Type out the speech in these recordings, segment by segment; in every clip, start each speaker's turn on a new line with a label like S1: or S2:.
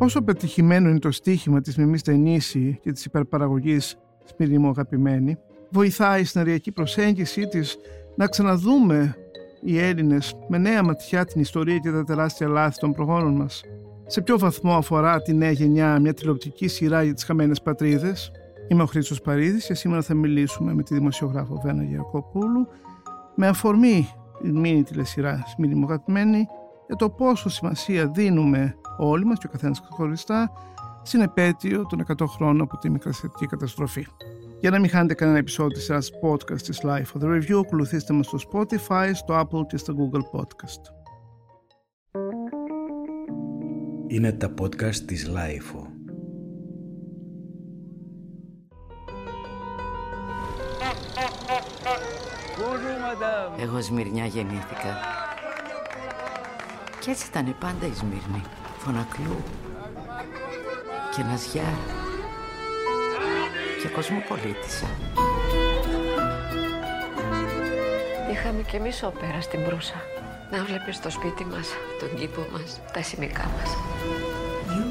S1: Πόσο πετυχημένο είναι το στίχημα της μιμής ταινίση και της υπερπαραγωγής Σπίτι μου αγαπημένη, βοηθάει στην αριακή προσέγγιση της να ξαναδούμε οι Έλληνες με νέα ματιά την ιστορία και τα τεράστια λάθη των προγόνων μας. Σε ποιο βαθμό αφορά τη νέα γενιά μια τηλεοπτική σειρά για τις χαμένες πατρίδες; Είμαι ο Χρήστος Παρίδης και σήμερα θα μιλήσουμε με τη δημοσιογράφο Βένα Γιακοπούλου με αφορμή την μήνυ τηλεσυρά Σπίτι μου αγαπημένη για το πόσο σημασία δίνουμε όλοι μας και ο καθένας χωριστά στην επέτειο των 100 χρόνων από τη μικρασιατική καταστροφή. Για να μην χάνετε κανένα επεισόδιο της σειράς podcast της Life of the Review, ακολουθήστε μας στο Spotify, στο Apple και στο Google Podcast.
S2: Είναι τα podcast της Life.
S3: Εγώ Σμυρνιά γεννήθηκα. Και έτσι ήταν πάντα η Σμύρνη. Φωνακλού, και Ναζιά και Κοσμοπολίτησα.
S4: Είχαμε και εμείς όπερα στην Προύσα. Να βλέπεις το σπίτι μας, τον κήπο μας, τα σημικά μας.
S5: You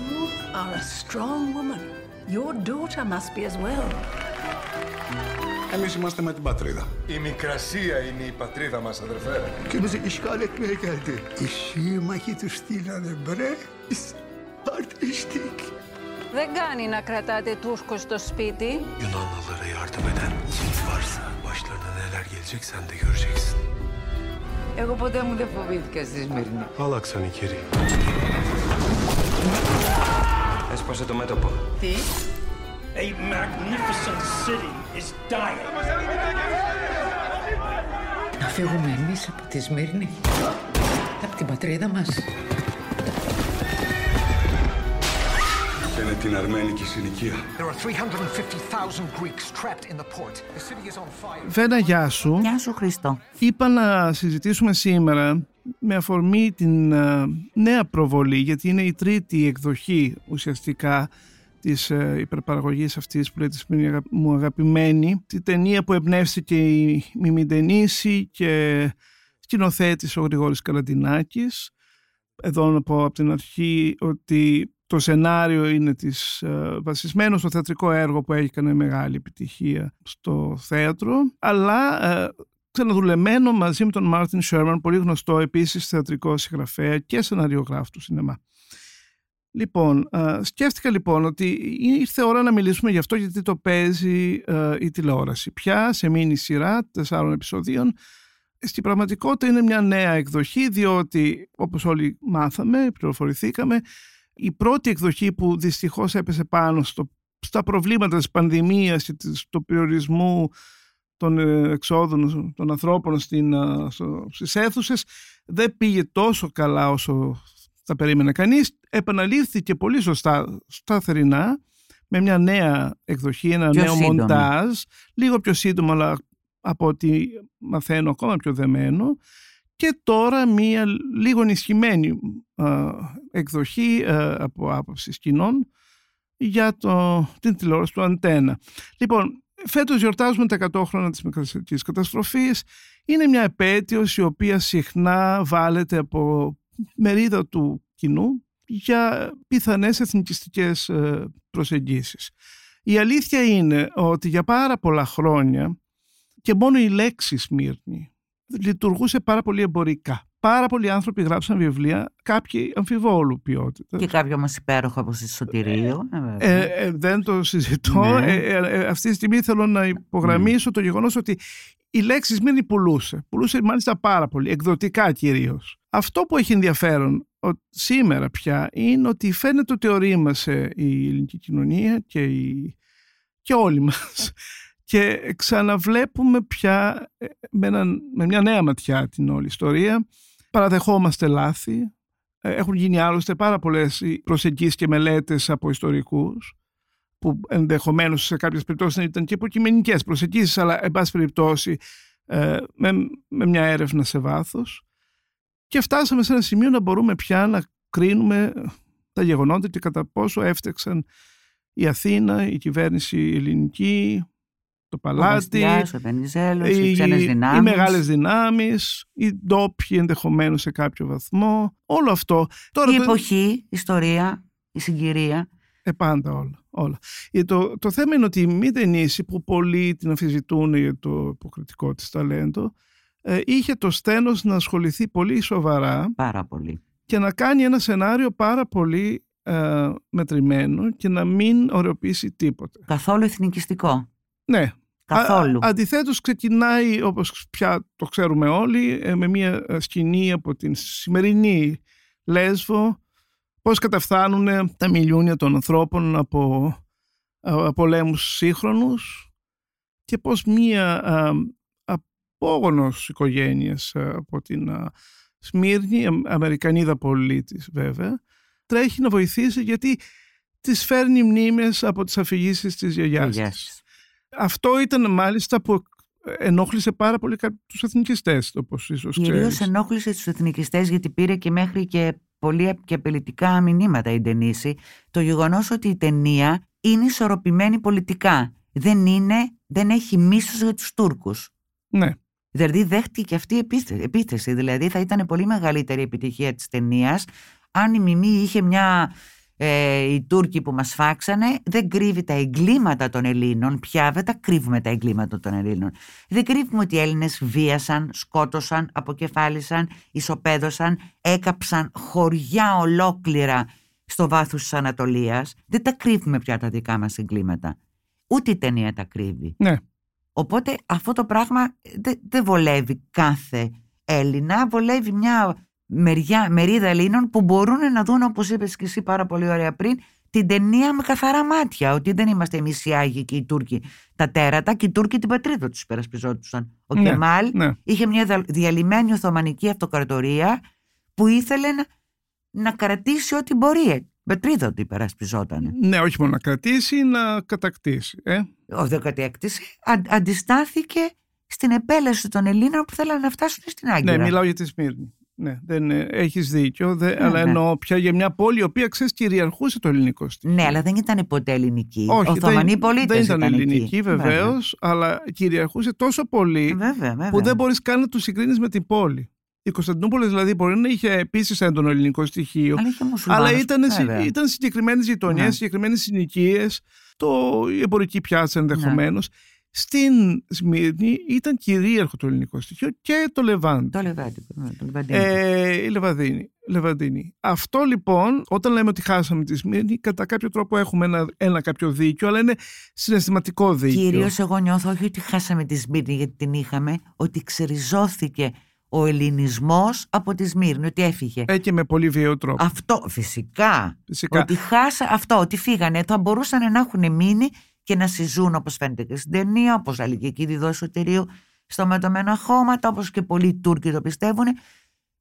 S5: are a strong woman. Your daughter must be as well.
S6: Εμείς είμαστε με την πατρίδα.
S7: Η Μικρασία είναι η πατρίδα μας, αδερφέ.
S8: Και bizi işgal etmeye geldi. Οι σύμμαχοι τους στείλανε μπρε, artıştık.
S9: Δεν κάνει να κρατάτε Τούρκο στο σπίτι.
S10: Yunanlılara yardım eden kim varsa başlarına neler gelecek sen de göreceksin.
S3: Εγώ ποτέ μου δεν φοβήθηκα στη Σμύρνη.
S10: Άλλαξαν οι κύριοι.
S2: Έσπασε το μέτωπο.
S3: Τι;
S11: A magnificent city is dying.
S3: Να φύγουμε εμείς από τη Σμύρνη. Από την πατρίδα μας.
S6: Είναι την αρμένικη συνοικία.
S12: There are 350,000 Greeks trapped in the port. The city is on fire.
S1: Βένα, γεια σου.
S13: Γεια σου Χριστό.
S1: Είπα να συζητήσουμε σήμερα με αφορμή την ε, νέα προβολή, γιατί είναι η τρίτη εκδοχή ουσιαστικά της ε, υπερπαραγωγής αυτής που λέτε μου αγαπημένη. Τη ταινία που εμπνεύστηκε η Μιμητενίση και σκηνοθέτης ο Γρηγόρης Καλαντινάκης. Εδώ να πω από την αρχή ότι το σενάριο είναι της, ε, βασισμένος στο θεατρικό έργο που έκανε μεγάλη επιτυχία στο θέατρο, αλλά ε, ξαναδουλεμένο μαζί με τον Μάρτιν Σέρμαν, πολύ γνωστό επίσης θεατρικό συγγραφέα και σεναριογράφο του σινεμά. Λοιπόν, ε, σκέφτηκα λοιπόν ότι ήρθε ώρα να μιλήσουμε γι' αυτό γιατί το παίζει ε, η τηλεόραση. Πια σε μήνυ σειρά τεσσάρων επεισοδίων στην πραγματικότητα είναι μια νέα εκδοχή διότι όπως όλοι μάθαμε, πληροφορηθήκαμε η πρώτη εκδοχή που δυστυχώς έπεσε πάνω στο, στα προβλήματα της πανδημίας και του περιορισμού των ε, εξόδων των ανθρώπων στην, στο, στις αίθουσες δεν πήγε τόσο καλά όσο θα περίμενε κανείς. Επαναλήφθηκε πολύ σωστά σταθερινά με μια νέα εκδοχή, ένα νέο μοντάζ, λίγο πιο σύντομο αλλά από ό,τι μαθαίνω ακόμα πιο δεμένο και τώρα μία λίγο ενισχυμένη εκδοχή από άποψη κοινών για το, την τηλεόραση του Αντένα. Λοιπόν, φέτος γιορτάζουμε τα 100 χρόνια της μικρασιατικής καταστροφής. Είναι μια επέτειος η οποία συχνά βάλεται από μερίδα του κοινού για πιθανές εθνικιστικές ε, προσεγγίσεις. Η αλήθεια είναι ότι για πάρα πολλά χρόνια και μόνο η λέξη Σμύρνη λειτουργούσε πάρα πολύ εμπορικά. Πάρα πολλοί άνθρωποι γράψαν βιβλία, κάποιοι αμφιβόλου ποιότητα.
S13: Και κάποιοι όμως υπέροχο όπως τη Σωτηρίου.
S1: Ε, ε, ε, δεν το συζητώ. Ναι. Ε, αυτή τη στιγμή θέλω να υπογραμμίσω το γεγονός ότι η λέξη Σμύρνη πουλούσε. Πουλούσε μάλιστα πάρα πολύ, εκδοτικά κυρίως. Αυτό που έχει ενδιαφέρον σήμερα πια είναι ότι φαίνεται ότι ορίμασε η ελληνική κοινωνία και, η, και όλοι μας και ξαναβλέπουμε πια ε, με, με μια νέα ματιά την όλη ιστορία. Παραδεχόμαστε λάθη. Ε, έχουν γίνει άλλωστε πάρα πολλές προσεγγίσεις και μελέτες από ιστορικούς που ενδεχομένως σε κάποιες περιπτώσεις ήταν και υποκειμενικές προσεγγίσεις αλλά εν πάση περιπτώσει ε, με, με μια έρευνα σε βάθος και φτάσαμε σε ένα σημείο να μπορούμε πια να κρίνουμε τα γεγονότα και κατά πόσο έφτεξαν η Αθήνα, η κυβέρνηση ελληνική, το παλάτι,
S13: ο ο οι, οι,
S1: οι μεγάλες δυνάμεις, οι ντόπιοι ενδεχομένως σε κάποιο βαθμό, όλο αυτό.
S13: Τώρα η εποχή, η ιστορία, η συγκυρία.
S1: Ε, πάντα όλα. Όλα. Ε, το, το θέμα είναι ότι η μη ταινίση που πολλοί την αμφισβητούν για το υποκριτικό της ταλέντο ε, είχε το στένος να ασχοληθεί πολύ σοβαρά
S13: Πάρα πολύ.
S1: και να κάνει ένα σενάριο πάρα πολύ ε, μετρημένο και να μην ωρεοποιήσει τίποτε.
S13: Καθόλου εθνικιστικό.
S1: Ναι.
S13: Καθόλου.
S1: Α, αντιθέτως ξεκινάει όπως πια το ξέρουμε όλοι ε, με μια ε, σκηνή από την σημερινή Λέσβο πώς καταφθάνουν τα μιλιούνια των ανθρώπων από α, πολέμους σύγχρονους και πώς μία α, απόγονος οικογένειας α, από την α, Σμύρνη, α, Αμερικανίδα πολίτης βέβαια, τρέχει να βοηθήσει γιατί της φέρνει μνήμες από τις αφηγήσεις της γιαγιάς της. Αυτό ήταν μάλιστα που ενόχλησε πάρα πολύ τους εθνικιστές, όπως ίσως
S13: Κυρίως
S1: ξέρεις.
S13: ενόχλησε τους εθνικιστές γιατί πήρε και μέχρι και πολύ και απειλητικά μηνύματα η ταινίση. Το γεγονός ότι η ταινία είναι ισορροπημένη πολιτικά. Δεν είναι, δεν έχει μίσος για τους Τούρκους.
S1: Ναι.
S13: Δηλαδή δέχτηκε και αυτή η επίθε- επίθεση. Δηλαδή θα ήταν πολύ μεγαλύτερη επιτυχία της ταινίας αν η Μιμή είχε μια... Ε, οι Τούρκοι που μας φάξανε δεν κρύβει τα εγκλήματα των Ελλήνων πια δεν τα κρύβουμε τα εγκλήματα των Ελλήνων. Δεν κρύβουμε ότι οι Έλληνες βίασαν, σκότωσαν, αποκεφάλισαν ισοπαίδωσαν, έκαψαν χωριά ολόκληρα στο βάθος της Ανατολίας. Δεν τα κρύβουμε πια τα δικά μας εγκλήματα. Ούτε η ταινία τα κρύβει.
S1: Ναι.
S13: Οπότε αυτό το πράγμα δεν δεν βολεύει κάθε Έλληνα, βολεύει μια μεριά, μερίδα Ελλήνων που μπορούν να δουν, όπως είπες και εσύ πάρα πολύ ωραία πριν, την ταινία με καθαρά μάτια. Ότι δεν είμαστε εμείς οι Άγιοι και οι Τούρκοι τα τέρατα και οι Τούρκοι την πατρίδα τους υπερασπιζόντουσαν. Ο
S1: Ναι,
S13: Κεμάλ
S1: ναι.
S13: είχε μια δα- διαλυμένη Οθωμανική αυτοκρατορία που ήθελε να, να κρατήσει ό,τι μπορεί. Η πατρίδα του υπερασπιζόταν.
S1: Ναι, όχι μόνο να κρατήσει, να κατακτήσει. Ε;
S13: Ο δεκατέκτης αν- αντιστάθηκε στην επέλαση των Ελλήνων που θέλανε να φτάσουν στην Άγκυρα.
S1: Ναι, μιλάω για τη Σμύρνη. Ναι, δεν, ε, έχεις δίκιο, δε,
S13: Ναι,
S1: αλλά
S13: ναι.
S1: εννοώ πια για μια πόλη η οποία ξέρεις κυριαρχούσε το ελληνικό στοιχείο.
S13: Ναι, αλλά δεν ήταν ποτέ ελληνική.
S1: Όχι,
S13: Οθωμανοί
S1: δεν,
S13: πολίτες
S1: δεν ήταν
S13: εκεί.
S1: ελληνική βεβαίως, αλλά κυριαρχούσε τόσο πολύ
S13: Βέβαια, βέβαια.
S1: που δεν μπορείς καν να του συγκρίνεις με την πόλη. Η Κωνσταντινούπολη δηλαδή μπορεί να είχε επίσης έντονο ελληνικό στοιχείο,
S13: Αλλά είχε μουσουλμάνους,
S1: αλλά ήταν,
S13: βέβαια.
S1: ήταν συγκεκριμένες γειτονιές,
S13: Ναι.
S1: συγκεκριμένες συνοικίες, το η εμπορική πιάτσα ενδεχομένως. Στην Σμύρνη ήταν κυρίαρχο το ελληνικό στοιχείο και το Λεβάντι.
S13: Το Λεβάντι. ναι, Το Λεβαντίνη.
S1: Ε, η Λεβαδίνη, Λεβαντίνη. Αυτό λοιπόν, όταν λέμε ότι χάσαμε τη Σμύρνη, κατά κάποιο τρόπο έχουμε ένα, ένα κάποιο δίκιο, αλλά είναι συναισθηματικό δίκιο.
S13: Κυρίως εγώ νιώθω όχι ότι χάσαμε τη Σμύρνη γιατί την είχαμε, ότι ξεριζώθηκε ο ελληνισμός από τη Σμύρνη, ότι έφυγε.
S1: Ε, και με πολύ βίαιο τρόπο.
S13: Αυτό φυσικά.
S1: Φυσικά.
S13: Ότι χάσα αυτό, ότι φύγανε. Θα μπορούσαν να έχουν μείνει και να συζούν όπως φαίνεται και στην ταινία, όπως άλλη και εκεί διδό εσωτερίου στο μετωμένα χώματα, όπως και πολλοί Τούρκοι το πιστεύουν.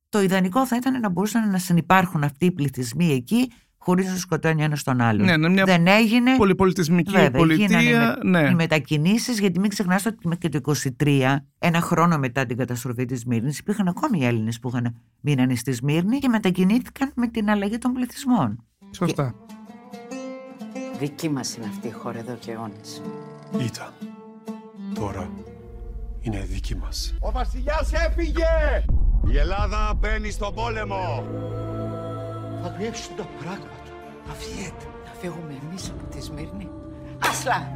S13: Το ιδανικό θα ήταν να μπορούσαν να συνεπάρχουν αυτοί οι πληθυσμοί εκεί χωρίς να σκοτώνει ένας τον άλλον.
S1: Ναι, ναι, μια
S13: Δεν έγινε.
S1: πολυπολιτισμική
S13: Βέβαια,
S1: πολιτεία,
S13: γίνανε με-
S1: ναι.
S13: Οι μετακινήσεις, γιατί μην ξεχνάς ότι μέχρι και το 23, ένα χρόνο μετά την καταστροφή της Μύρνη, υπήρχαν ακόμη Έλληνες που είχαν μείνανε στη Σμύρνη και μετακινήθηκαν με την αλλαγή των πληθυσμών.
S1: Σωστά.
S3: Δική μας είναι αυτή η χώρα εδώ και αιώνες.
S10: Ήταν. Τώρα είναι δική μας.
S14: Ο βασιλιάς έφυγε! Η Ελλάδα μπαίνει στον πόλεμο!
S3: Θα δουλέψουν τα πράγματα. Θα φύγετε. Να φύγουμε εμείς από τη Σμύρνη. Άσλα!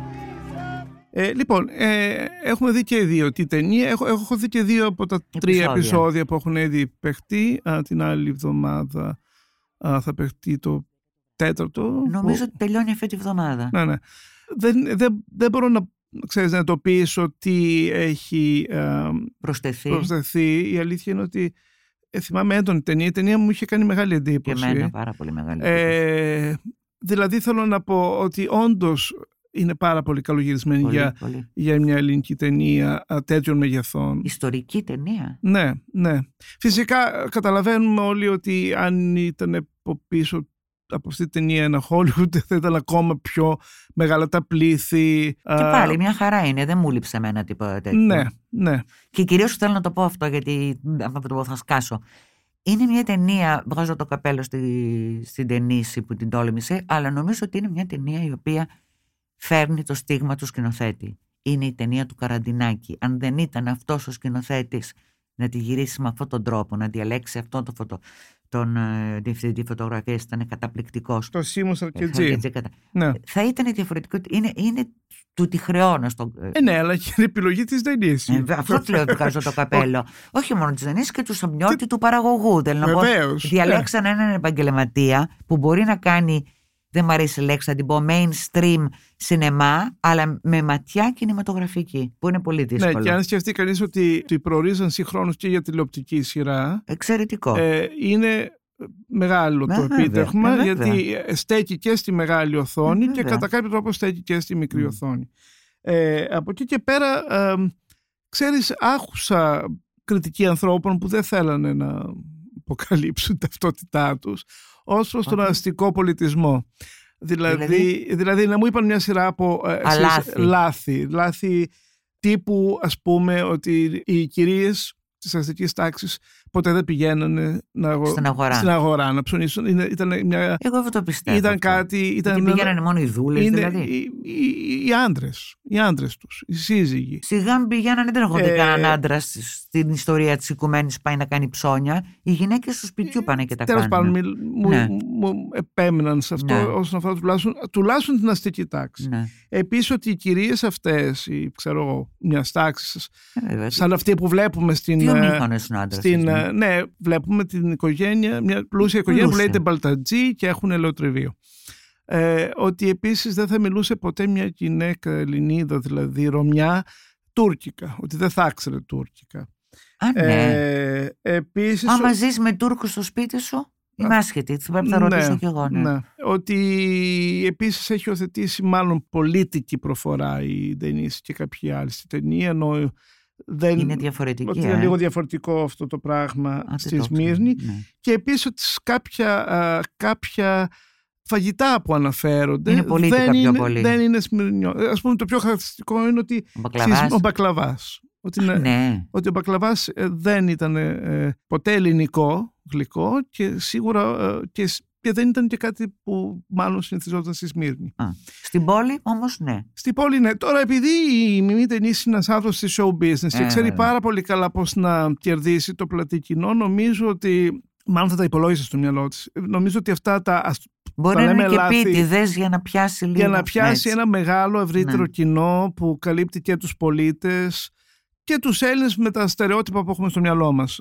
S1: Ε, λοιπόν, ε, έχουμε δει και δύο τη ταινία. Έχω, έχω δει και δύο από τα τρία
S13: Επεισόδια.
S1: επεισόδια που έχουν ήδη παιχτεί. Α, την άλλη εβδομάδα α, θα παιχτεί το τέταρτο.
S13: Νομίζω
S1: που-
S13: ότι τελειώνει αυτή τη βδομάδα.
S1: Ναι, ναι. Δεν, δεν, δεν μπορώ να, ξέρεις, να το πεις ότι έχει ε,
S13: Προσθεθεί.
S1: προσθεθεί. Η αλήθεια είναι ότι ε, θυμάμαι έντονη ταινία. Η ταινία μου είχε κάνει μεγάλη
S13: Και
S1: εντύπωση.
S13: εμένα πάρα πολύ μεγάλη. εντύπωση.
S1: Ε, δηλαδή θέλω να πω ότι όντως είναι πάρα πολύ καλογυρισμένη
S13: Πολύ,
S1: για,
S13: πολύ.
S1: για μια ελληνική ταινία α, τέτοιων μεγεθών.
S13: Ιστορική ταινία.
S1: Ναι, ναι. Φυσικά ε, καταλαβαίνουμε όλοι ότι αν ήταν από πίσω από αυτή την ταινία ένα Hollywood θα ήταν ακόμα πιο μεγάλα τα πλήθη.
S13: Και πάλι μια χαρά είναι, δεν μου λείψε εμένα τίποτα τέτοιο.
S1: Ναι, ναι.
S13: Και κυρίως θέλω να το πω αυτό, γιατί αυτό το πω θα σκάσω. Είναι μια ταινία, βγάζω το καπέλο στη, στην ταινίση που την τόλμησε, αλλά νομίζω ότι είναι μια ταινία η οποία φέρνει το στίγμα του σκηνοθέτη. Είναι η ταινία του Καραντινάκη. Αν δεν ήταν αυτός ο σκηνοθέτης να τη γυρίσει με αυτόν τον τρόπο, να διαλέξει αυτόν τον, φωτο, τον ε, διευθυντή φωτογραφίας, ήταν καταπληκτικός.
S1: Το Σίμως Σαρκετζή.
S13: Ναι. Θα ήταν διαφορετικό. Είναι, είναι του τη χρεώνα. Στο...
S1: Ε, ναι, αλλά και η επιλογή της Δενήση.
S13: Ε, αυτό του λέω, βγάζω το καπέλο. Όχι μόνο της Δενήση και του σαμιώτη του παραγωγού.
S1: Βεβαίως.
S13: Διαλέξαν έναν επαγγελματία που μπορεί να κάνει δεν μου αρέσει η λέξη, θα την πω mainstream σινεμά, αλλά με ματιά κινηματογραφική, που είναι πολύ δύσκολο.
S1: Ναι, και αν σκεφτεί κανείς ότι, ότι προορίζαν συγχρόνως και για τηλεοπτική σειρά.
S13: Εξαιρετικό.
S1: Ε, είναι μεγάλο το επίτευγμα, γιατί στέκει και στη μεγάλη οθόνη και κατά κάποιο τρόπο στέκει και στη μικρή οθόνη. Ε, από εκεί και πέρα, ε, ξέρεις, άκουσα κριτική ανθρώπων που δεν θέλανε να αποκαλύψουν ταυτότητά τους ως προς τον αστικό πολιτισμό. Δηλαδή, δηλαδή, δηλαδή να μου είπαν μια σειρά από
S13: ε,
S1: λάθη. λάθη. τύπου ας πούμε ότι οι κυρίες της αστικής τάξης ποτέ δεν πηγαίνανε να
S13: στην, αγορά.
S1: στην αγορά να ψωνίσουν. Ήταν μια...
S13: Εγώ αυτό το πιστεύω.
S1: Ήταν κάτι. Ήταν
S13: Γιατί πηγαίνανε μόνο οι δούλες, δηλαδή.
S1: Οι, οι, οι άντρες. Οι άντρες τους. Οι σύζυγοι.
S13: Σιγά πηγαίνανε, δεν έχω δει ε, κανέναν άντρα στην ιστορία της οικουμένης πάει να κάνει ψώνια. Οι γυναίκες του σπιτιού πάνε και τα
S1: κάνουν.
S13: Τέλο
S1: πάντων, μου, ναι. μου επέμεναν σε αυτό ναι. όσον αφορά τουλάχιστον, τουλάχιστον την αστική τάξη. Ναι. Επίσης ότι οι κυρίες αυτές, ξέρω εγώ, μιας τάξης, ε, σαν αυτή που βλέπουμε στην.
S13: Δύο μήχονε άντρε. Στην,
S1: ναι ναι, βλέπουμε την οικογένεια, μια πλούσια οικογένεια που λέγεται Μπαλτατζή και έχουν ελαιοτριβείο. Ε, ότι επίσης δεν θα μιλούσε ποτέ μια γυναίκα Ελληνίδα, δηλαδή Ρωμιά, τουρκικά, ότι δεν θα ήξερε τουρκικά.
S13: Α, ναι.
S1: Ε, επίσης,
S13: Άμα ζεις με Τούρκους στο σπίτι σου, είμαι άσχετη, θα, θα ρωτήσω ναι, κι εγώ. Ναι. ναι.
S1: Ότι επίσης έχει οθετήσει μάλλον πολίτικη προφορά η Ντενίση και κάποιοι άλλοι στη ταινία, ενώ δεν,
S13: είναι διαφορετική.
S1: Ότι είναι
S13: ε;
S1: λίγο διαφορετικό αυτό το πράγμα Α, στη Σμύρνη. Ναι. Και επίσης ότι κάποια, κάποια φαγητά που αναφέρονται
S13: είναι πολύ
S1: δεν, είναι,
S13: πολύ.
S1: δεν είναι σμυρνιό. Ας πούμε το πιο χαρακτηριστικό είναι ότι
S13: ο μπακλαβάς.
S1: ο μπακλαβάς. Ότι,
S13: ναι.
S1: ότι ο μπακλαβάς ε, δεν ήταν ε, ποτέ ελληνικό γλυκό και σίγουρα και και δεν ήταν και κάτι που μάλλον συνηθιζόταν στη Σμύρνη.
S13: Α, στην πόλη όμως ναι.
S1: Στην πόλη ναι. Τώρα επειδή η Μιμή Τενής είναι ένας άνθρωπος στη show business και ε, ξέρει πάρα πολύ καλά πώς να κερδίσει το πλατή κοινό, νομίζω ότι. Μάλλον θα τα υπολόγισε στο μυαλό της. Νομίζω ότι αυτά τα.
S13: Μπορεί να είναι και επίτηδε για να πιάσει λίγο.
S1: Για να πιάσει ένα μεγάλο ευρύτερο ναι. κοινό που καλύπτει και τους πολίτες και τους Έλληνες με τα στερεότυπα που έχουμε στο μυαλό μας.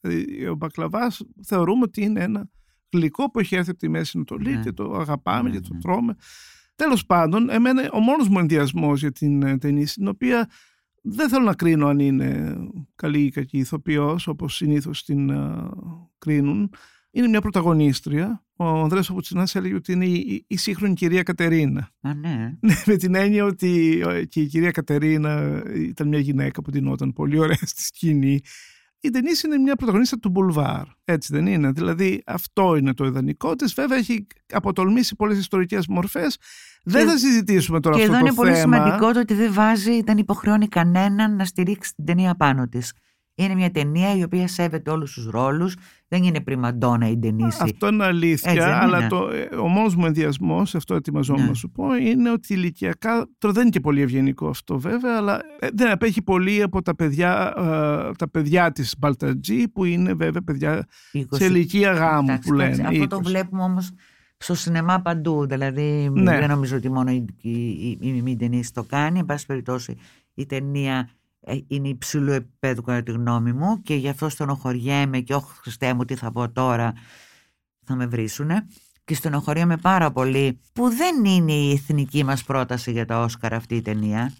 S1: Δηλαδή, ο Μπακλαβάς θεωρούμε ότι είναι ένα γλυκό που έχει έρθει από τη Μέση Ανατολή ναι. και το αγαπάμε ναι, και το ναι. τρώμε. Τέλος πάντων, εμένα ο μόνος μου ενδιασμός για την ε, ταινία, την οποία δεν θέλω να κρίνω αν είναι καλή ή κακή ηθοποιός, όπως συνήθως την uh, κρίνουν, είναι μια πρωταγωνίστρια. Ο Ανδρέας Παπουτσινάς έλεγε ότι είναι η, η σύγχρονη κυρία Κατερίνα.
S13: Α, ναι.
S1: Με την έννοια ότι ε, και η κυρία Κατερίνα ήταν μια γυναίκα που την πολύ ωραία στη σκηνή η Ντενίς είναι μια πρωταγωνίστρια του Μπουλβάρ. Έτσι δεν είναι; Δηλαδή αυτό είναι το ιδανικό της. Βέβαια έχει αποτολμήσει πολλές ιστορικές μορφές. Δεν θα συζητήσουμε τώρα
S13: και
S1: αυτό
S13: το θέμα.
S1: Και
S13: εδώ είναι πολύ σημαντικό το ότι δεν βάζει, δεν υποχρεώνει κανέναν να στηρίξει την ταινία πάνω της. Είναι μια ταινία η οποία σέβεται όλους τους ρόλους. Δεν είναι πριμαντόνα η Ντενίση.
S1: Αυτό είναι αλήθεια. αλλά το, ε, ο μόνος μου ενδιασμός, αυτό ετοιμαζόμουν ναι. να σου πω, είναι ότι ηλικιακά. Τώρα δεν είναι και πολύ ευγενικό αυτό βέβαια, αλλά ε, δεν απέχει πολύ από τα παιδιά, ε, τα παιδιά της Μπαλτατζή, που είναι βέβαια παιδιά 20. σε ηλικία γάμου Εντάξει, που λένε.
S13: Αυτό το βλέπουμε όμως στο σινεμά παντού. Δηλαδή ναι. δεν νομίζω ότι μόνο η, η, η, η το κάνει. Εν πάση περιπτώσει η ταινία ε, είναι υψηλού επίπεδου κατά τη γνώμη μου και γι' αυτό στενοχωριέμαι και όχι Χριστέ μου τι θα πω τώρα θα με βρίσουνε και στενοχωριέμαι πάρα πολύ που δεν είναι η εθνική μας πρόταση για τα Όσκαρ αυτή η ταινία.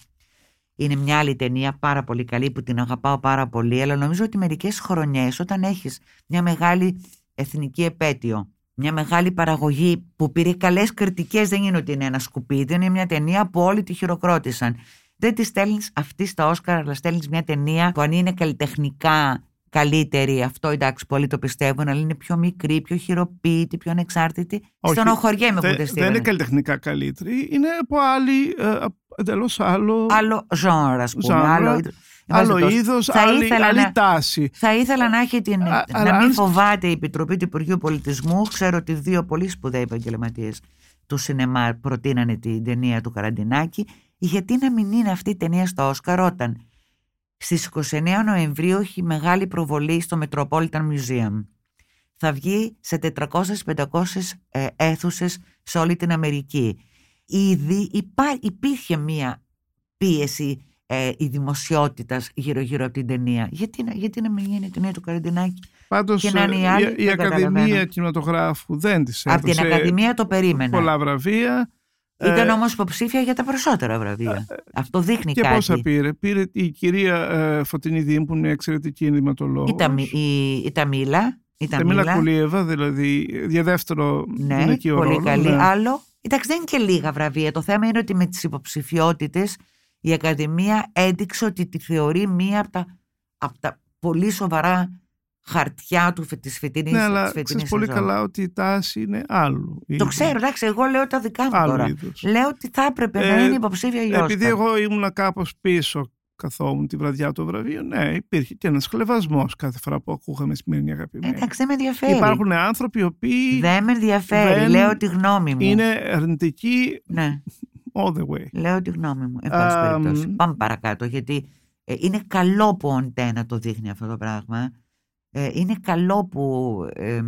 S13: Είναι μια άλλη ταινία πάρα πολύ καλή που την αγαπάω πάρα πολύ αλλά νομίζω ότι μερικές χρονιές όταν έχεις μια μεγάλη εθνική επέτειο μια μεγάλη παραγωγή που πήρε καλές κριτικές δεν είναι ότι είναι ένα σκουπίδι είναι μια ταινία που όλοι τη χειροκρότησαν δεν τη στέλνεις αυτή στα Όσκαρ, αλλά στέλνεις μια ταινία που αν είναι καλλιτεχνικά καλύτερη, αυτό εντάξει, πολλοί το πιστεύουν, αλλά είναι πιο μικρή, πιο χειροποίητη, πιο ανεξάρτητη. Στενοχωριέμαι που δεν
S1: Δεν είναι καλλιτεχνικά καλύτερη, είναι από άλλη, ε, εντελώς άλλο.
S13: Άλλο genre, ας πούμε. Άλλο,
S1: άλλο είδος, άλλη, άλλη να, τάση.
S13: Θα ήθελα να έχει την. Α, να μην φοβάται η Επιτροπή του Υπουργείου Πολιτισμού. Ξέρω ότι δύο πολύ σπουδαίοι επαγγελματίες του σινεμά προτείνανε την ταινία του Καραντινάκη γιατί να μην είναι αυτή η ταινία στο Όσκαρ όταν Στις 29 Νοεμβρίου έχει μεγάλη προβολή στο Metropolitan Museum. Θα βγει σε 400-500 ε, αίθουσες σε όλη την Αμερική. Ήδη υπά, υπήρχε μία πίεση ε, η δημοσιότητας γύρω-γύρω από την ταινία. Γιατί, να- γιατί να μην γίνει η ταινία του Καραντινάκη.
S1: Πάντως
S13: Και να είναι οι
S1: ε,
S13: άλλοι,
S1: η, η
S13: δεν
S1: Ακαδημία
S13: καταλαβαίνω.
S1: Κινηματογράφου δεν της
S13: Από την
S1: έδωσε
S13: Ακαδημία το περίμενα.
S1: πολλά βραβεία.
S13: Ήταν
S1: Ε,
S13: όμως υποψήφια για τα περισσότερα βραβεία. Αυτό δείχνει
S1: και
S13: κάτι.
S1: πόσα πήρε; Πήρε η κυρία ε, Φωτεινή Δήμ που είναι εξαιρετική ενδυματολόγος.
S13: Η, Ταμι- η, η Ταμίλα. Η
S1: Ταμίλα
S13: Ταμίλα.
S1: Κουλίεβα, δηλαδή για δεύτερο
S13: Ναι,
S1: είναι εκεί ο
S13: πολύ
S1: ρόλος,
S13: καλή.
S1: ναι.
S13: Άλλο. Εντάξει, δεν είναι και λίγα βραβεία. Το θέμα είναι ότι με τις υποψηφιότητες η Ακαδημία έδειξε ότι τη θεωρεί μία από τα, από τα πολύ σοβαρά χαρτιά του φε- της φετινής,
S1: Ναι,
S13: της
S1: αλλά
S13: φετινής
S1: ξέρεις πολύ
S13: σεζόν.
S1: καλά ότι η τάση είναι άλλου.
S13: Το ξέρω, εντάξει, εγώ λέω τα δικά μου
S1: Άλλου
S13: τώρα.
S1: είδους.
S13: Λέω ότι θα έπρεπε να
S1: Ε,
S13: είναι υποψήφια για
S1: Επειδή
S13: Όσκαρ.
S1: εγώ ήμουν κάπως πίσω καθόμουν τη βραδιά του βραβείου, ναι, υπήρχε και ένας χλεβασμός κάθε φορά που ακούγαμε σημερινή αγαπημένη.
S13: Εντάξει, δεν με ενδιαφέρει.
S1: Υπάρχουν άνθρωποι οι οποίοι
S13: Δεν με ενδιαφέρει.
S1: δεν
S13: Λέω τη γνώμη μου.
S1: είναι αρνητικοί
S13: Ναι.
S1: all the way.
S13: Λέω τη γνώμη μου. Εν πάση
S1: Αμ.
S13: περιπτώσει. Πάμε παρακάτω, γιατί ε, είναι καλό που ο Αντένα το δείχνει αυτό το πράγμα. Ε, είναι καλό που ε,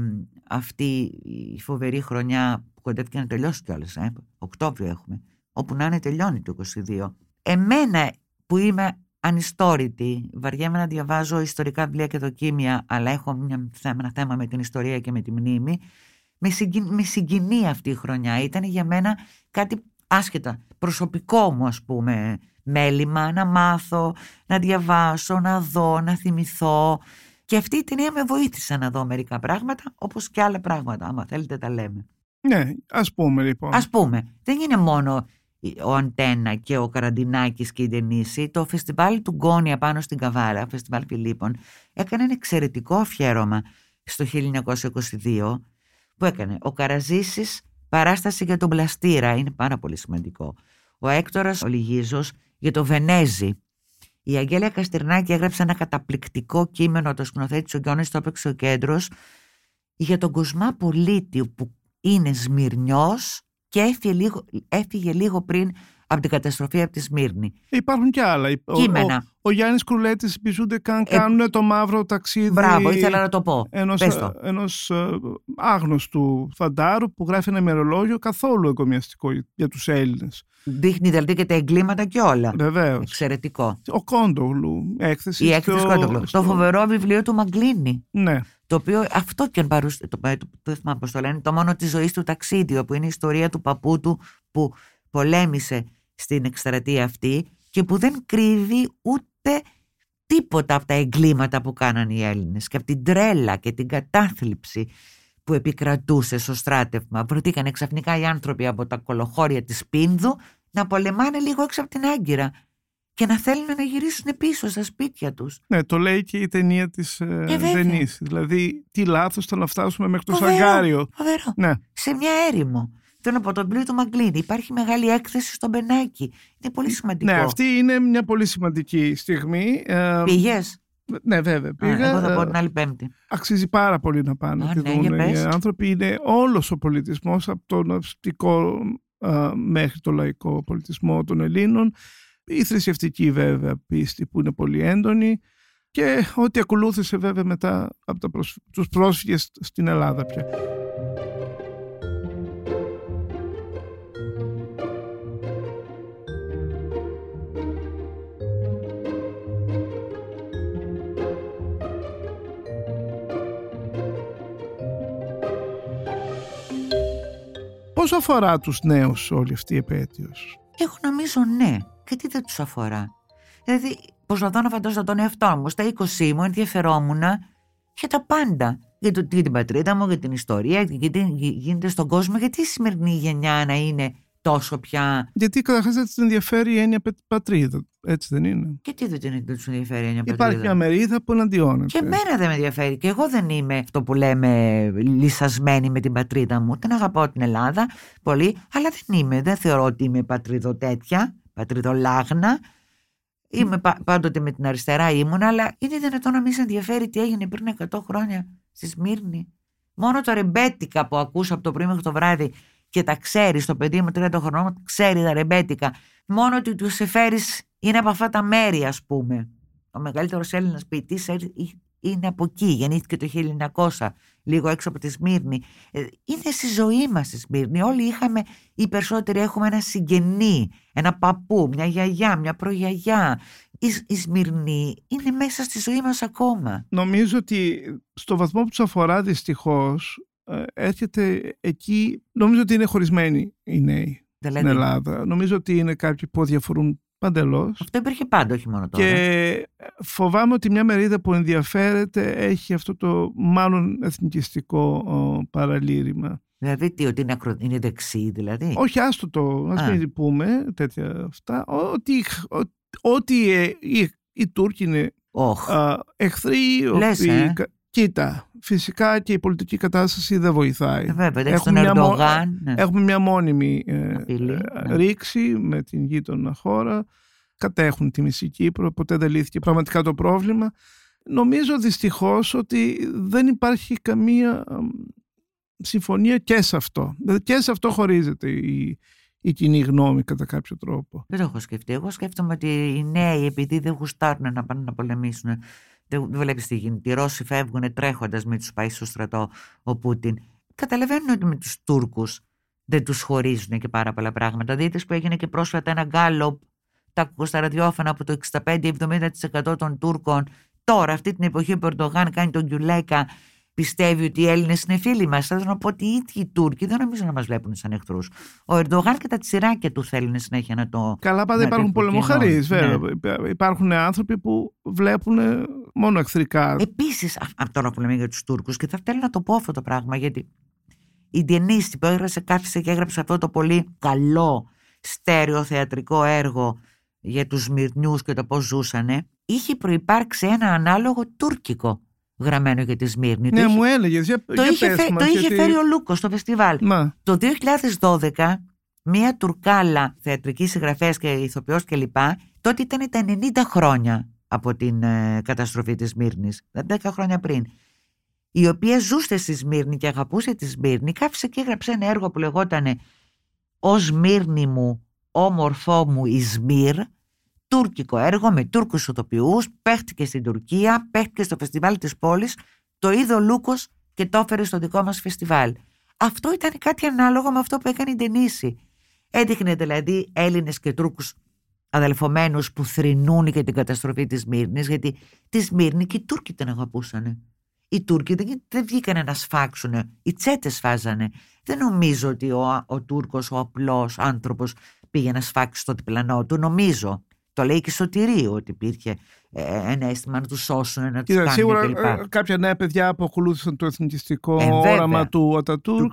S13: αυτή η φοβερή χρονιά που κοντεύτηκε να τελειώσει κιόλας, ε, Οκτώβριο έχουμε, όπου να είναι τελειώνει το 22. Εμένα που είμαι ανιστόρητη, βαριέμαι να διαβάζω ιστορικά βιβλία και δοκίμια, αλλά έχω μια, ένα θέμα με την ιστορία και με τη μνήμη, με, συγκι- με συγκινεί αυτή η χρονιά. Ήταν για μένα κάτι άσχετα, προσωπικό μου ας πούμε μέλημα, να μάθω, να διαβάσω, να δω, να θυμηθώ. Και αυτή η ταινία με βοήθησε να δω μερικά πράγματα, όπως και άλλα πράγματα, άμα θέλετε τα λέμε.
S1: Ναι, ας πούμε λοιπόν.
S13: Ας πούμε, δεν είναι μόνο ο Αντένα και ο Καραντινάκης και η Ντενίση. Το φεστιβάλ του Γκόνια πάνω στην Καβάρα, φεστιβάλ Φιλίππων, έκανε ένα εξαιρετικό αφιέρωμα στο 1922 που έκανε ο Καραζήσης παράσταση για τον Πλαστήρα, είναι πάρα πολύ σημαντικό. Ο Έκτορας ο Λυγίζος για το Βενέζι. Η Αγγέλια Καστρινάκη έγραψε ένα καταπληκτικό κείμενο, το σκηνοθέτης ο Γιώνης το έπαιξε ο κέντρος, για τον Κοσμά Πολίτη που είναι Σμυρνιός και έφυγε λίγο, έφυγε λίγο πριν από την καταστροφή από τη Σμύρνη.
S1: Υπάρχουν και άλλα. Ο,
S13: Κείμενα.
S1: ο, ο Γιάννης Κρουλέτης επιζούνται καν κάνουν το μαύρο ταξίδι
S13: Μπράβο, ήθελα να το πω.
S1: ενός,
S13: Πες το.
S1: ενός ε, άγνωστου φαντάρου που γράφει ένα ημερολόγιο καθόλου εγκομιαστικό για τους Έλληνες.
S13: Δείχνει δηλαδή και τα εγκλήματα και όλα.
S1: Βεβαίως.
S13: Εξαιρετικό.
S1: Ο Κόντογλου, έκθεση
S13: Η έκθεση
S1: στο-
S13: Κόντογλου.
S1: στο-
S13: Το φοβερό βιβλίο του Μαγκλίνη.
S1: Ναι.
S13: Το οποίο αυτό και αν παρουσ... το, το, δεν θυμάμαι πώς το λένε, το μόνο της ζωής του ταξίδιο που είναι η ιστορία του παππού του που πολέμησε στην εκστρατεία αυτή και που δεν κρύβει ούτε τίποτα από τα εγκλήματα που κάναν οι Έλληνες και από την τρέλα και την κατάθλιψη που επικρατούσε στο στράτευμα. Βρεθήκαν ξαφνικά οι άνθρωποι από τα κολοχώρια της Πίνδου να πολεμάνε λίγο έξω από την Άγκυρα και να θέλουν να γυρίσουν πίσω στα σπίτια τους.
S1: Ναι, το λέει και η ταινία της ε,
S13: βέβαια.
S1: Δενής. Δηλαδή, τι λάθος ήταν να φτάσουμε μέχρι το
S13: Φοβερό,
S1: Σαγκάριο.
S13: φοβερό.
S1: Ναι.
S13: σε μια έρημο. Θέλω να πω το βιβλίο του Μαγκλίνη. Υπάρχει μεγάλη έκθεση στο Μπενάκι. Είναι πολύ σημαντικό.
S1: Ναι, αυτή είναι μια πολύ σημαντική στιγμή. Ε,
S13: Πήγες;
S1: Ναι, βέβαια. Πήγα.
S13: εγώ θα πω
S1: Ε,
S13: την άλλη Πέμπτη.
S1: Αξίζει πάρα πολύ να πάνε
S13: Α,
S1: να τη
S13: ναι,
S1: δουν.
S13: για πες.
S1: Οι άνθρωποι είναι όλος ο πολιτισμός από τον ναυστικό ε, μέχρι το λαϊκό πολιτισμό των Ελλήνων. Η θρησκευτική βέβαια πίστη που είναι πολύ έντονη και ό,τι ακολούθησε βέβαια μετά από τα προσ... τους πρόσφυγες στην Ελλάδα πια. Πόσο αφορά τους νέους όλη αυτή η επέτειος;
S13: Εγώ νομίζω ναι. Και τι δεν τους αφορά; Δηλαδή, προσπαθώ να φαντάσω τον εαυτό μου. Στα 20 μου ενδιαφερόμουν για τα πάντα. Για, το, για την πατρίδα μου, για την ιστορία, για τι γίνεται στον κόσμο. Γιατί η σημερινή γενιά να είναι τόσο πια.
S1: Γιατί καταρχάς δεν την ενδιαφέρει η έννοια πε- πατρίδα. Έτσι δεν είναι;
S13: Και τι δεν την- δεν τους ενδιαφέρει η έννοια
S1: Υπάρχει
S13: πατρίδα;
S1: μια μερίδα που εναντιώνεται.
S13: Και εμένα δεν με ενδιαφέρει. Και εγώ δεν είμαι αυτό που λέμε λυσασμένη με την πατρίδα μου. Την αγαπάω την Ελλάδα πολύ, αλλά δεν είμαι. Δεν θεωρώ ότι είμαι πατριδοτέτια, πατριδολάγνα. Είμαι πα- πάντοτε με την αριστερά ήμουν, αλλά είναι δυνατόν να μην σε ενδιαφέρει τι έγινε πριν 100 χρόνια στη Σμύρνη. Μόνο το ρεμπέτικα που ακούσα από το πρωί μέχρι το βράδυ και τα ξέρεις, το παιδί μου 30 χρονών ξέρει τα ρεμπέτικα. Μόνο ότι τους σε φέρει είναι από αυτά τα μέρη, ας πούμε. ο μεγαλύτερος Έλληνας ποιητής είναι από εκεί, γεννήθηκε το 1900, λίγο έξω από τη Σμύρνη. Ε, είναι στη ζωή μας η Σμύρνη. Όλοι είχαμε, οι περισσότεροι έχουμε ένα συγγενή, ένα παππού, μια γιαγιά, μια προγιαγιά. Η, η Σμύρνη είναι μέσα στη ζωή μας ακόμα.
S1: Νομίζω ότι στο βαθμό που τους αφορά δυστυχώς ε, έρχεται εκεί, νομίζω ότι είναι χωρισμένοι οι νέοι δηλαδή... στην Ελλάδα. Νομίζω ότι είναι κάποιοι που διαφορούν παντελώς.
S13: Αυτό υπήρχε πάντα, όχι μόνο τώρα.
S1: Και φοβάμαι ότι μια μερίδα που ενδιαφέρεται έχει αυτό το μάλλον εθνικιστικό παραλήρημα.
S13: Δηλαδή τι, ότι είναι, ακρο... είναι δεξί δηλαδή;
S1: Όχι, άστο το, ας μην πούμε τέτοια αυτά. Ότι, ότι ε, οι, οι Τούρκοι είναι
S13: oh.
S1: εχθροί,
S13: Λες, ε;
S1: Κοίτα, φυσικά και η πολιτική κατάσταση δεν βοηθάει.
S13: Ε, βέβαια, έχουμε, μια, Ερντογάν,
S1: ναι. έχουμε μια μόνιμη ε, ναι. ρήξη με την γείτονα χώρα. Κατέχουν τη μισή Κύπρο, ποτέ δεν λύθηκε πραγματικά το πρόβλημα. Νομίζω δυστυχώς ότι δεν υπάρχει καμία συμφωνία και σε αυτό. Δηλαδή και σε αυτό χωρίζεται η, η κοινή γνώμη κατά κάποιο τρόπο.
S13: Δεν το έχω σκεφτεί. Εγώ σκέφτομαι ότι οι νέοι επειδή δεν γουστάρουν να πάνε να πολεμήσουν δεν βλέπεις τι γίνεται. Οι Ρώσοι φεύγουν τρέχοντας με τους πάει στο στρατό ο Πούτιν. Καταλαβαίνουν ότι με τους Τούρκους δεν τους χωρίζουν και πάρα πολλά πράγματα. Δείτε που έγινε και πρόσφατα ένα γκάλοπ. Τα ακούω στα ραδιόφωνα από το 65-70% των Τούρκων. Τώρα, αυτή την εποχή που ο Ερντογάν κάνει τον Γκιουλέκα πιστεύει ότι οι Έλληνες είναι φίλοι μας. Θέλω να πω ότι οι ίδιοι οι Τούρκοι δεν νομίζω να μας βλέπουν σαν εχθρούς. Ο Ερντογάν και τα τσιράκια του θέλουν συνέχεια να το.
S1: Καλά, πάντα υπάρχουν πολεμοχαρείς, βέβαια. Ναι. Υπάρχουν άνθρωποι που βλέπουν μόνο εχθρικά.
S13: Επίσης, τώρα που λέμε για τους Τούρκους, και θα θέλω να το πω αυτό το πράγμα, γιατί η Διενίστη που έγραψε, κάθισε και έγραψε αυτό το πολύ καλό στέρεο θεατρικό έργο για τους Μυρνιούς και το πώς ζούσανε, είχε προϋπάρξει ένα ανάλογο τουρκικό γραμμένο για τη Σμύρνη.
S1: Ναι, το μου έλεγες.
S13: Το, είχε, το είχε φέρει ο Λούκος στο φεστιβάλ. Το 2012, μία τουρκάλα θεατρική συγγραφέας και ηθοποιός κλπ. Τότε ήταν τα 90 χρόνια από την ε, καταστροφή της Σμύρνης, 10 χρόνια πριν, η οποία ζούσε στη Σμύρνη και αγαπούσε τη Σμύρνη, κάφησε και έγραψε ένα έργο που λεγόταν «Ο Σμύρνη μου, όμορφό μου η Σμύρ», τουρκικό έργο με Τούρκους ηθοποιούς, παίχτηκε στην Τουρκία, παίχτηκε στο φεστιβάλ της πόλης, το είδε ο Λούκος και το έφερε στο δικό μας φεστιβάλ. Αυτό ήταν κάτι ανάλογο με αυτό που έκανε η Ντενίση. Έδειχνε δηλαδή Έλληνες και Τούρκους αδελφομένους που θρυνούν για την καταστροφή της Μύρνης, γιατί τη Σμύρνη και οι Τούρκοι την αγαπούσαν. Οι Τούρκοι δεν, δεν βγήκαν να σφάξουν, οι τσέτες φάζανε. Δεν νομίζω ότι ο, ο Τούρκος, ο απλός άνθρωπος πήγε να σφάξει στο διπλανό του, νομίζω. Το λέει και σωτηρίο ότι υπήρχε ε, ένα αίσθημα να τους σώσουν, να τους κάνουν
S1: Σίγουρα
S13: κλπ.
S1: Ε, κάποια νέα παιδιά που ακολούθησαν το εθνικιστικό ε, όραμα του Ατατούρκ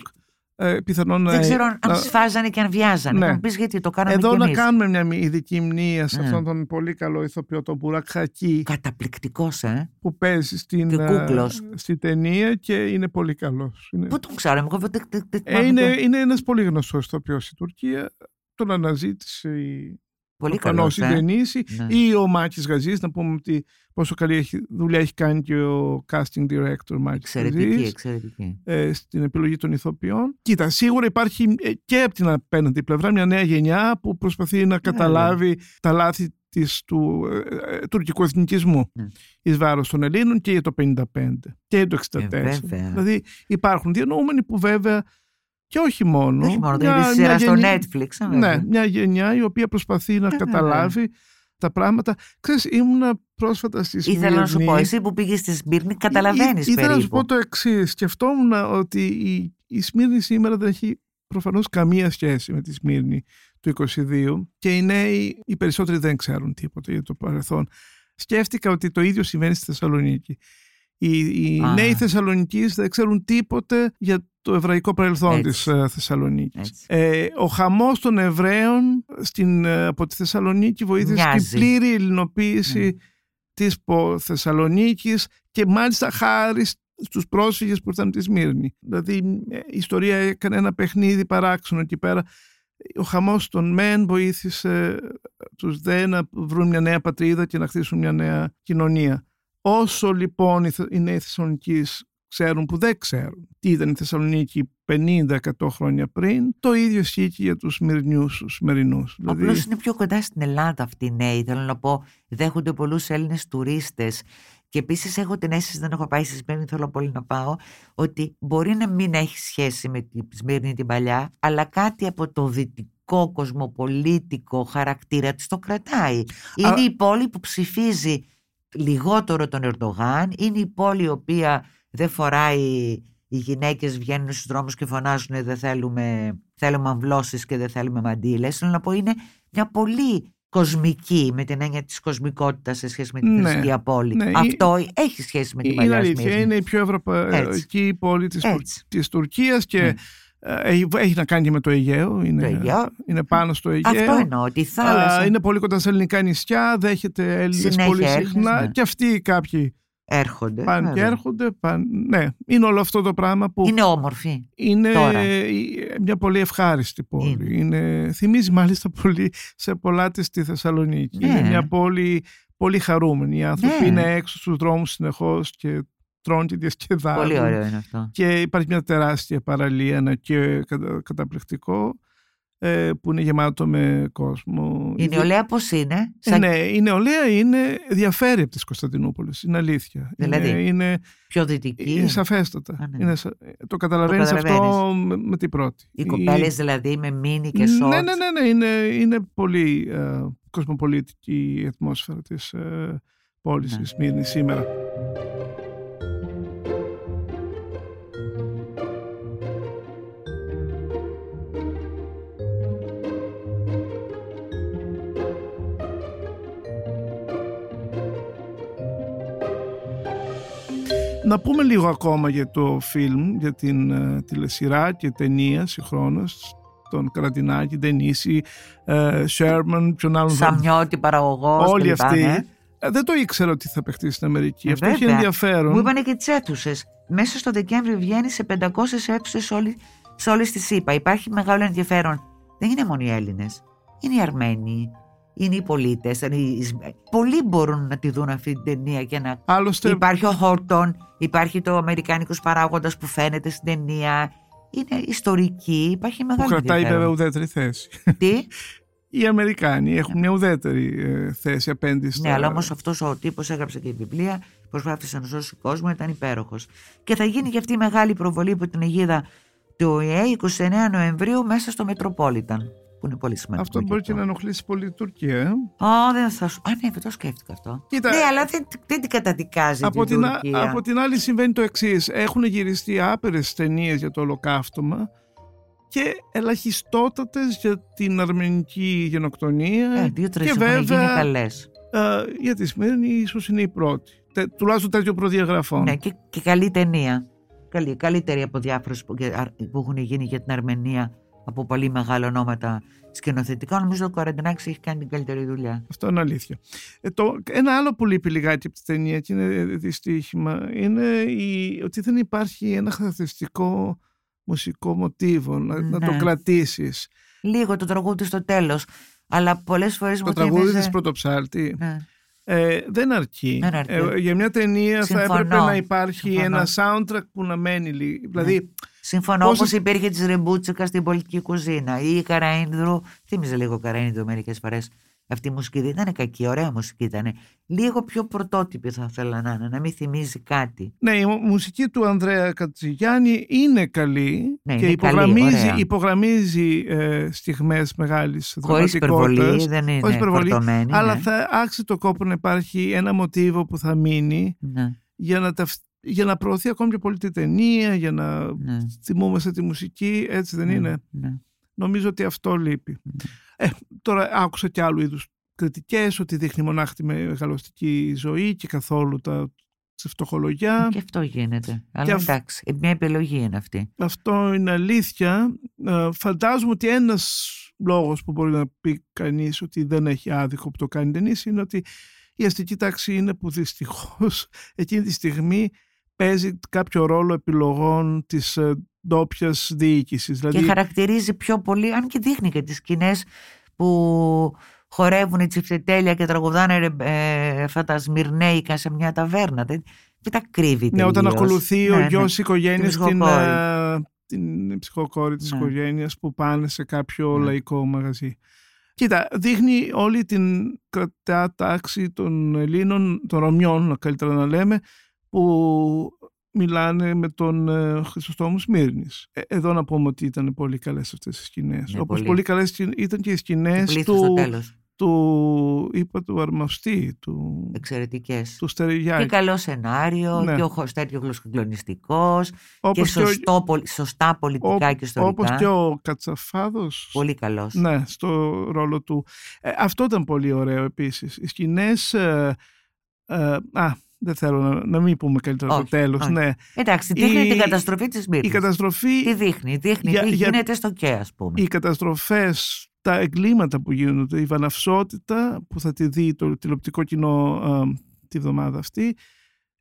S1: ε, πιθανόν
S13: Δεν ξέρω αν να... σφάζανε και αν βιάζανε. Ναι. Να πεις γιατί το κάναμε
S1: Εδώ
S13: και
S1: να
S13: εμείς.
S1: κάνουμε μια ειδική μνήμα σε ναι. αυτόν τον πολύ καλό ηθοποιό, τον Μπουράκ Χακί.
S13: Καταπληκτικός, ε.
S1: Που παίζει στην,
S13: και
S1: στη ταινία και είναι πολύ καλός. Είναι...
S13: Πού τον ξέρω, εγώ δεν
S1: ε, είναι, είναι ένας πολύ γνωστός ηθοποιός στην Τουρκία. Τον αναζήτησε η
S13: Πολύ καλός.
S1: η Δενήση ναι. ή ο Μάκη Γαζής. Να πούμε ότι πόσο καλή έχει, δουλειά έχει κάνει και ο casting director Μάκη
S13: Εξαιρετική, Γαζής, εξαιρετική.
S1: Ε, στην επιλογή των ηθοποιών. Κοίτα, σίγουρα υπάρχει ε, και από την απέναντι πλευρά μια νέα γενιά που προσπαθεί να ναι, καταλάβει ναι. τα λάθη της, του ε, ε, τουρκικού εθνικισμού ναι. εις βάρος των Ελλήνων και για το 1955 και για το 1964.
S13: Ε,
S1: δηλαδή υπάρχουν διανοούμενοι που βέβαια και όχι μόνο.
S13: Όχι μόνο, μια, σειρά στο Netflix.
S1: Ναι, μια γενιά η οποία προσπαθεί να καταλάβει τα πράγματα. Ξέρεις, ήμουνα πρόσφατα στη Σμύρνη.
S13: Ήθελα να σου πω, εσύ που πήγες στη Σμύρνη καταλαβαίνεις
S1: Ήθελα να σου πω το εξής. Σκεφτόμουν ότι η, η Σμύρνη σήμερα δεν έχει προφανώς καμία σχέση με τη Σμύρνη του 22 και οι νέοι, οι περισσότεροι δεν ξέρουν τίποτα για το παρελθόν. Σκέφτηκα ότι το ίδιο συμβαίνει στη Θεσσαλονίκη. Οι, οι νέοι Θεσσαλονικοί δεν ξέρουν τίποτε για το εβραϊκό παρελθόν της Θεσσαλονίκης. Ε, ο χαμός των Εβραίων στην, ε, από τη Θεσσαλονίκη βοήθησε στην πλήρη ελληνοποίηση mm. της Θεσσαλονίκης και μάλιστα χάρη στους πρόσφυγες που ήρθαν τη Σμύρνη. Δηλαδή ε, η ιστορία έκανε ένα παιχνίδι παράξενο εκεί πέρα. Ο χαμός των μεν βοήθησε τους δε να βρουν μια νέα πατρίδα και να χτίσουν μια νέα κοινωνία. Όσο λοιπόν οι νέοι Θεσσαλονικοί ξέρουν που δεν ξέρουν τι ήταν η Θεσσαλονίκη 50-100 χρόνια πριν, το ίδιο ισχύει και για τους Μυρνιούς, τους Σημερινούς.
S13: Δηλαδή... Απλώς είναι πιο κοντά στην Ελλάδα αυτοί οι νέοι, θέλω να πω, δέχονται πολλούς Έλληνες τουρίστες και επίσης έχω την αίσθηση, δεν έχω πάει στη Σμύρνη, θέλω πολύ να πάω, ότι μπορεί να μην έχει σχέση με τη Σμύρνη την παλιά, αλλά κάτι από το δυτικό κοσμοπολίτικο χαρακτήρα της το κρατάει. Είναι η πόλη που ψηφίζει λιγότερο τον Ερντογάν, είναι η πόλη η οποία δεν φοράει οι γυναίκες βγαίνουν στους δρόμους και φωνάζουν δεν θέλουμε, θέλουμε αμβλώσεις και δεν θέλουμε μαντήλες. Θέλω να πω είναι μια πολύ κοσμική με την έννοια της κοσμικότητας σε σχέση με την ναι, θρησκεία πόλη. Ναι, Αυτό έχει σχέση με την παλιά
S1: Είναι αλήθεια, είναι η πιο ευρωπαϊκή πόλη της, της Τουρκίας και ναι. Ε, έχει, να κάνει και με το Αιγαίο. Είναι, είναι πάνω στο Αιγαίο.
S13: Αυτό εννοώ, ότι η θάλασσα.
S1: είναι πολύ κοντά σε ελληνικά νησιά, δέχεται Έλληνες πολύ συχνά. Ναι. Και αυτοί κάποιοι
S13: έρχονται.
S1: Πάνε και έρχονται. Πάνε, ναι, είναι όλο αυτό το πράγμα που.
S13: Είναι όμορφη.
S1: Είναι μια πολύ ευχάριστη πόλη. Είναι. θυμίζει μάλιστα πολύ σε πολλά της στη Θεσσαλονίκη. Είναι μια πόλη πολύ χαρούμενη. Οι άνθρωποι ναι. είναι έξω στους δρόμους συνεχώς και τρώνε και διασκεδάζουν.
S13: Πολύ ωραίο είναι αυτό.
S1: Και υπάρχει μια τεράστια παραλία, ένα και καταπληκτικό ε, που είναι γεμάτο με κόσμο.
S13: Η νεολαία πώς είναι;
S1: Σαν... Ναι, η νεολαία είναι, διαφέρει από τη Κωνσταντινούπολη. Είναι αλήθεια.
S13: Δηλαδή,
S1: είναι, είναι,
S13: πιο δυτική;
S1: Είναι σαφέστατα. ναι. είναι, το καταλαβαίνεις αυτό με, με, την πρώτη.
S13: Οι κοπέλες δηλαδή με μίνι και σότ.
S1: Ναι, ναι, ναι, ναι, είναι, είναι πολύ ε, κοσμοπολίτικη η ατμόσφαιρα της ε, πόλη ναι. Σμύρνη σήμερα. Να πούμε λίγο ακόμα για το φιλμ, για την uh, τηλεσυρά και ταινία συγχρόνως τον Κρατινάκη, Ντενίση, Σέρμαν, ποιον άλλον.
S13: Σαμιώτη, παραγωγός.
S1: Όλοι αυτοί. Ναι. Ε, δεν το ήξερα ότι θα παιχτεί στην Αμερική. Ε, Αυτό έχει ενδιαφέρον.
S13: Μου είπαν και τις αίθουσες. Μέσα στο Δεκέμβριο βγαίνει σε 500 αίθουσες σε όλες τις ΣΥΠΑ. Υπάρχει μεγάλο ενδιαφέρον. Δεν είναι μόνο οι Έλληνες. Είναι οι Αρμένοι, είναι οι πολίτες. Πολλοί μπορούν να τη δουν αυτή την ταινία και να.
S1: Άλλωστε...
S13: Υπάρχει ο Χόρτον, υπάρχει το Αμερικάνικος παράγοντας που φαίνεται στην ταινία. Είναι ιστορική, υπάρχει μεγάλη
S1: Που κρατάει βέβαια ουδέτερη θέση.
S13: Τι;
S1: Οι Αμερικάνοι έχουν μια ουδέτερη ε, θέση απέναντι
S13: στα... Ναι, αλλά όμως αυτός ο τύπος έγραψε και η βιβλία, προσπάθησε να σώσει κόσμο, ήταν υπέροχος. Και θα γίνει και αυτή η μεγάλη προβολή από την αιγίδα του ΟΗΕ 29 Νοεμβρίου μέσα στο Μετροπόλιταν που είναι πολύ σημαντικό.
S1: Αυτό μπορεί και να ενοχλήσει πολύ η Τουρκία. Ε;
S13: Α, δεν θα σου. Α, ναι, δεν το σκέφτηκα αυτό. Κοίτα, ναι, αλλά δεν, δεν την καταδικάζει από την, Τουρκία.
S1: Από την άλλη συμβαίνει το εξής. Έχουν γυριστεί άπειρες ταινίες για το ολοκαύτωμα και ελαχιστότατες για την αρμενική γενοκτονία.
S13: Ε, δύο-τρεις έχουν γίνει καλές.
S1: Ε, για τη Σμύρνη ίσως είναι η πρώτη. Τε, τουλάχιστον τέτοιο προδιαγραφών.
S13: Ναι, και, και καλή ταινία. Καλή, καλύτερη από διάφορες που, που έχουν γίνει για την Αρμενία από πολύ μεγάλα ονόματα σκηνοθετικά. Νομίζω ότι ο Καραντινάκης έχει κάνει την καλύτερη δουλειά.
S1: Αυτό είναι αλήθεια. Ε, το, ένα άλλο που λείπει λιγάκι από τη ταινία και είναι δυστύχημα είναι η, ότι δεν υπάρχει ένα χαρακτηριστικό μουσικό μοτίβο να, να το ναι. κρατήσεις.
S13: Λίγο το τραγούδι στο τέλος. Αλλά πολλές φορές
S1: μου Το τραγούδι της Πρωτοψάλτη. Ναι. Ε, δεν αρκεί. Ε, για μια ταινία Συμφωνώ. θα έπρεπε να υπάρχει Συμφωνώ. ένα soundtrack που να μένει λίγο. Ναι. Δηλαδή,
S13: Συμφωνώ Πόσες... όπως υπήρχε της Ρεμπούτσικα στην πολιτική κουζίνα ή η Καραίνδρου, θύμιζε λίγο Καραίνδρου μερικές φορές. Αυτή η μουσική δεν ήταν κακή, ωραία μουσική ήταν. Λίγο πιο πρωτότυπη θα ήθελα να είναι, να μην θυμίζει κάτι.
S1: Ναι, η μουσική του Ανδρέα Κατζηγιάννη είναι καλή ναι, και υπογραμμίζει, καλή, υπογραμμίζει ε, στιγμές μεγάλης Χωρίς
S13: υπερβολή, δεν είναι Χωρίς υπερβολή,
S1: αλλά ναι. θα άξει το κόπο να υπάρχει ένα μοτίβο που θα μείνει ναι. για να τα για να προωθεί ακόμη πιο πολύ τη ταινία, για να ναι. θυμούμαστε τη μουσική, έτσι δεν ναι, είναι; Ναι. Νομίζω ότι αυτό λείπει. Ναι. Ε, τώρα άκουσα και άλλου είδους κριτικές ότι δείχνει μονάχα τη μεγαλωστική ζωή και καθόλου τα σε φτωχολογιά.
S13: Και αυτό γίνεται. Αλλά και εντάξει, μια επιλογή είναι αυτή.
S1: Αυτό είναι αλήθεια. Ε, φαντάζομαι ότι ένας λόγος που μπορεί να πει κανείς ότι δεν έχει άδικο που το κάνει ταινίση είναι ότι η αστική τάξη είναι που δυστυχώς εκείνη τη στιγμή παίζει κάποιο ρόλο επιλογών της ε, ντόπιας διοίκησης.
S13: Δηλαδή... Και χαρακτηρίζει πιο πολύ, αν και δείχνει και τις σκηνές που χορεύουν οι τσιφτετέλια και τραγουδάνε ε, αυτά τα σμυρνέικα σε μια ταβέρνα. Δεν, τα κρύβει
S1: Ναι, όταν
S13: τελείως.
S1: ακολουθεί ο
S13: Ναι, ναι.
S1: γιος οικογένειας
S13: Την
S1: την,
S13: ψυχοκόρη.
S1: ε, την ψυχοκόρη της
S13: Ναι.
S1: οικογένειας που πάνε σε κάποιο
S13: Ναι.
S1: λαϊκό μαγαζί. Κοίτα, δείχνει όλη την κρατά τάξη των Ελλήνων, των Ρωμιών, καλύτερα να λέμε, που μιλάνε με τον ε, Χρυσοστόμου Σμύρνης. Ε, εδώ να πούμε ότι ήταν πολύ καλές αυτές οι σκηνές.
S13: Ναι,
S1: Όπως
S13: πολύ.
S1: πολύ, καλές σκη- ήταν και οι
S13: Το
S1: σκηνές
S13: πλήθος στο
S1: του,
S13: τέλος.
S1: του, είπα, του αρμαυστή, του,
S13: Εξαιρετικές.
S1: του
S13: Και
S1: Στεριγιάκη.
S13: καλό σενάριο
S1: Ναι.
S13: και ο Χωστέτιο γλωσσοκλονιστικός και
S1: Όπως και ο-
S13: σωστό, πολ- σωστά πολιτικά και ιστορικά.
S1: Όπως και ο Κατσαφάδος.
S13: Πολύ καλός.
S1: Ναι, στο ρόλο του. Ε, αυτό ήταν πολύ ωραίο επίσης. Οι σκηνές... ε, ε, α, δεν θέλω να, να μην πούμε καλύτερα το
S13: Όχι,
S1: τέλος.
S13: όχι.
S1: Ναι.
S13: Εντάξει, δείχνει
S1: Η-
S13: την καταστροφή της Μύρνης.
S1: Η καταστροφή...
S13: Τι δείχνει, δείχνει
S1: Για-
S13: τι
S1: για-
S13: γίνεται στο ΚΕ ας πούμε.
S1: οι καταστροφές, τα εγκλήματα που γίνονται, η βαναυσότητα που θα τη δει το τηλεοπτικό κοινό ε, τη βδομάδα αυτή,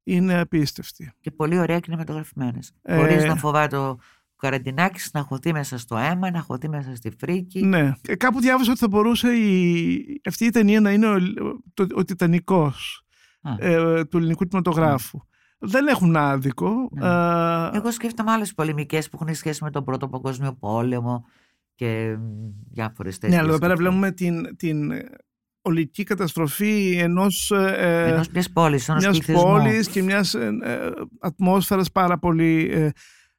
S1: είναι απίστευτη.
S13: Και πολύ ωραία κινηματογραφημένες.
S1: Ε,
S13: Χωρίς να φοβάται ο Καραντινάκης να χωθεί μέσα στο αίμα, να χωθεί μέσα στη φρίκη.
S1: Ναι. Ε, κάπου διάβασα ότι θα μπορούσε η, αυτή η ταινία να είναι ο, το, ο Τιτανικός
S13: Α.
S1: ε, του ελληνικού κινηματογράφου. Δεν έχουν άδικο.
S13: Ναι.
S1: Ε,
S13: Εγώ σκέφτομαι άλλες πολεμικές που έχουν σχέση με τον Πρώτο Παγκόσμιο Πόλεμο και μ, διάφορες τέτοιες.
S1: ναι, αλλά εδώ πέρα βλέπουμε την, την ολική καταστροφή ενός, ε,
S13: Ενός μιας πόλης, ενός
S1: μιας
S13: πληθυσμού.
S1: πόλης και μιας ε, ε, ατμόσφαιρας πάρα πολύ ε,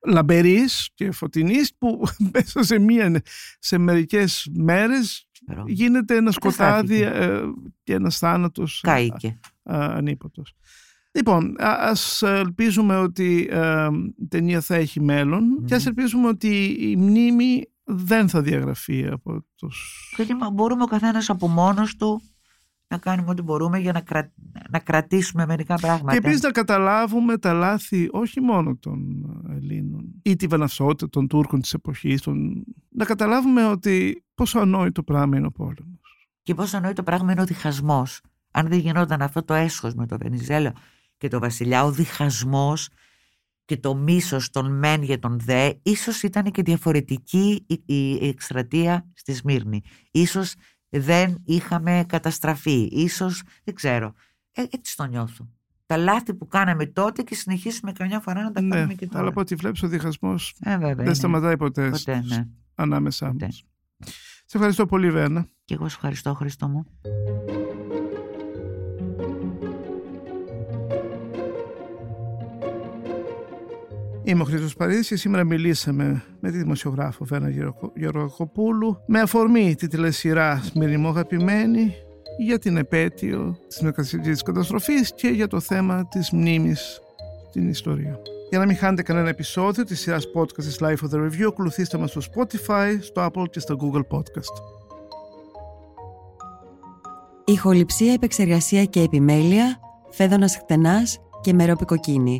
S1: λαμπερής και φωτεινής που μέσα σε, μία, σε μερικές μέρες
S13: Pero
S1: γίνεται ένα σκοτάδι
S13: Καταστράφηκε.
S1: ε, και ένας θάνατος ε,
S13: Κάηκε.
S1: Α, ανίποτος. Λοιπόν, α- ας ελπίζουμε ότι ε, η ταινία θα έχει μέλλον και ας ελπίζουμε ότι η μνήμη δεν θα διαγραφεί από τους...
S13: Γιατί μα- μπορούμε ο καθένας από μόνος του να κάνουμε ό,τι μπορούμε για να, κρα... να κρατήσουμε μερικά πράγματα.
S1: Και επίσης να καταλάβουμε τα λάθη όχι μόνο των Ελλήνων ή τη βαναυσότητα των Τούρκων της εποχής, των... να καταλάβουμε ότι πόσο ανόητο πράγμα είναι ο πόλεμος.
S13: Και πώς εννοεί το πράγμα είναι ο διχασμός. Αν δεν γινόταν αυτό το έσχος με τον Βενιζέλο και τον Βασιλιά, ο διχασμός και το μίσος των μεν για τον δε, ίσως ήταν και διαφορετική η, η εκστρατεία στη Σμύρνη. Ίσως δεν είχαμε καταστραφεί. Ίσως, δεν ξέρω. Ε, έτσι το νιώθω. Τα λάθη που κάναμε τότε και συνεχίσουμε καμιά φορά να τα
S1: Ναι,
S13: κάνουμε και τώρα.
S1: αλλά από ό,τι βλέπεις ο διχασμός
S13: Ε, βέβαια,
S1: δεν
S13: είναι.
S1: σταματάει ποτέ,
S13: Ποτέ, ναι.
S1: ανάμεσά
S13: Ποτέ.
S1: μας. Σε ευχαριστώ πολύ Βέρνα.
S13: Και εγώ σε ευχαριστώ, Χριστό μου.
S1: Είμαι ο Χρήστος Παρίδης και σήμερα μιλήσαμε με τη δημοσιογράφο Βένα Γεωργο- Γεωργακοπούλου με αφορμή τη τηλεσυρά Σμυρνημό Αγαπημένη για την επέτειο της μικρασιατικής καταστροφής και για το θέμα της μνήμης στην ιστορία. Για να μην χάνετε κανένα επεισόδιο της σειράς podcast της LiFO The Review, ακολουθήστε μας στο Spotify, στο Apple και στο Google Podcast.
S15: Ηχοληψία, επεξεργασία και επιμέλεια, Φαίδωνας Κτενάς και Μερόπη Κοκκίνη.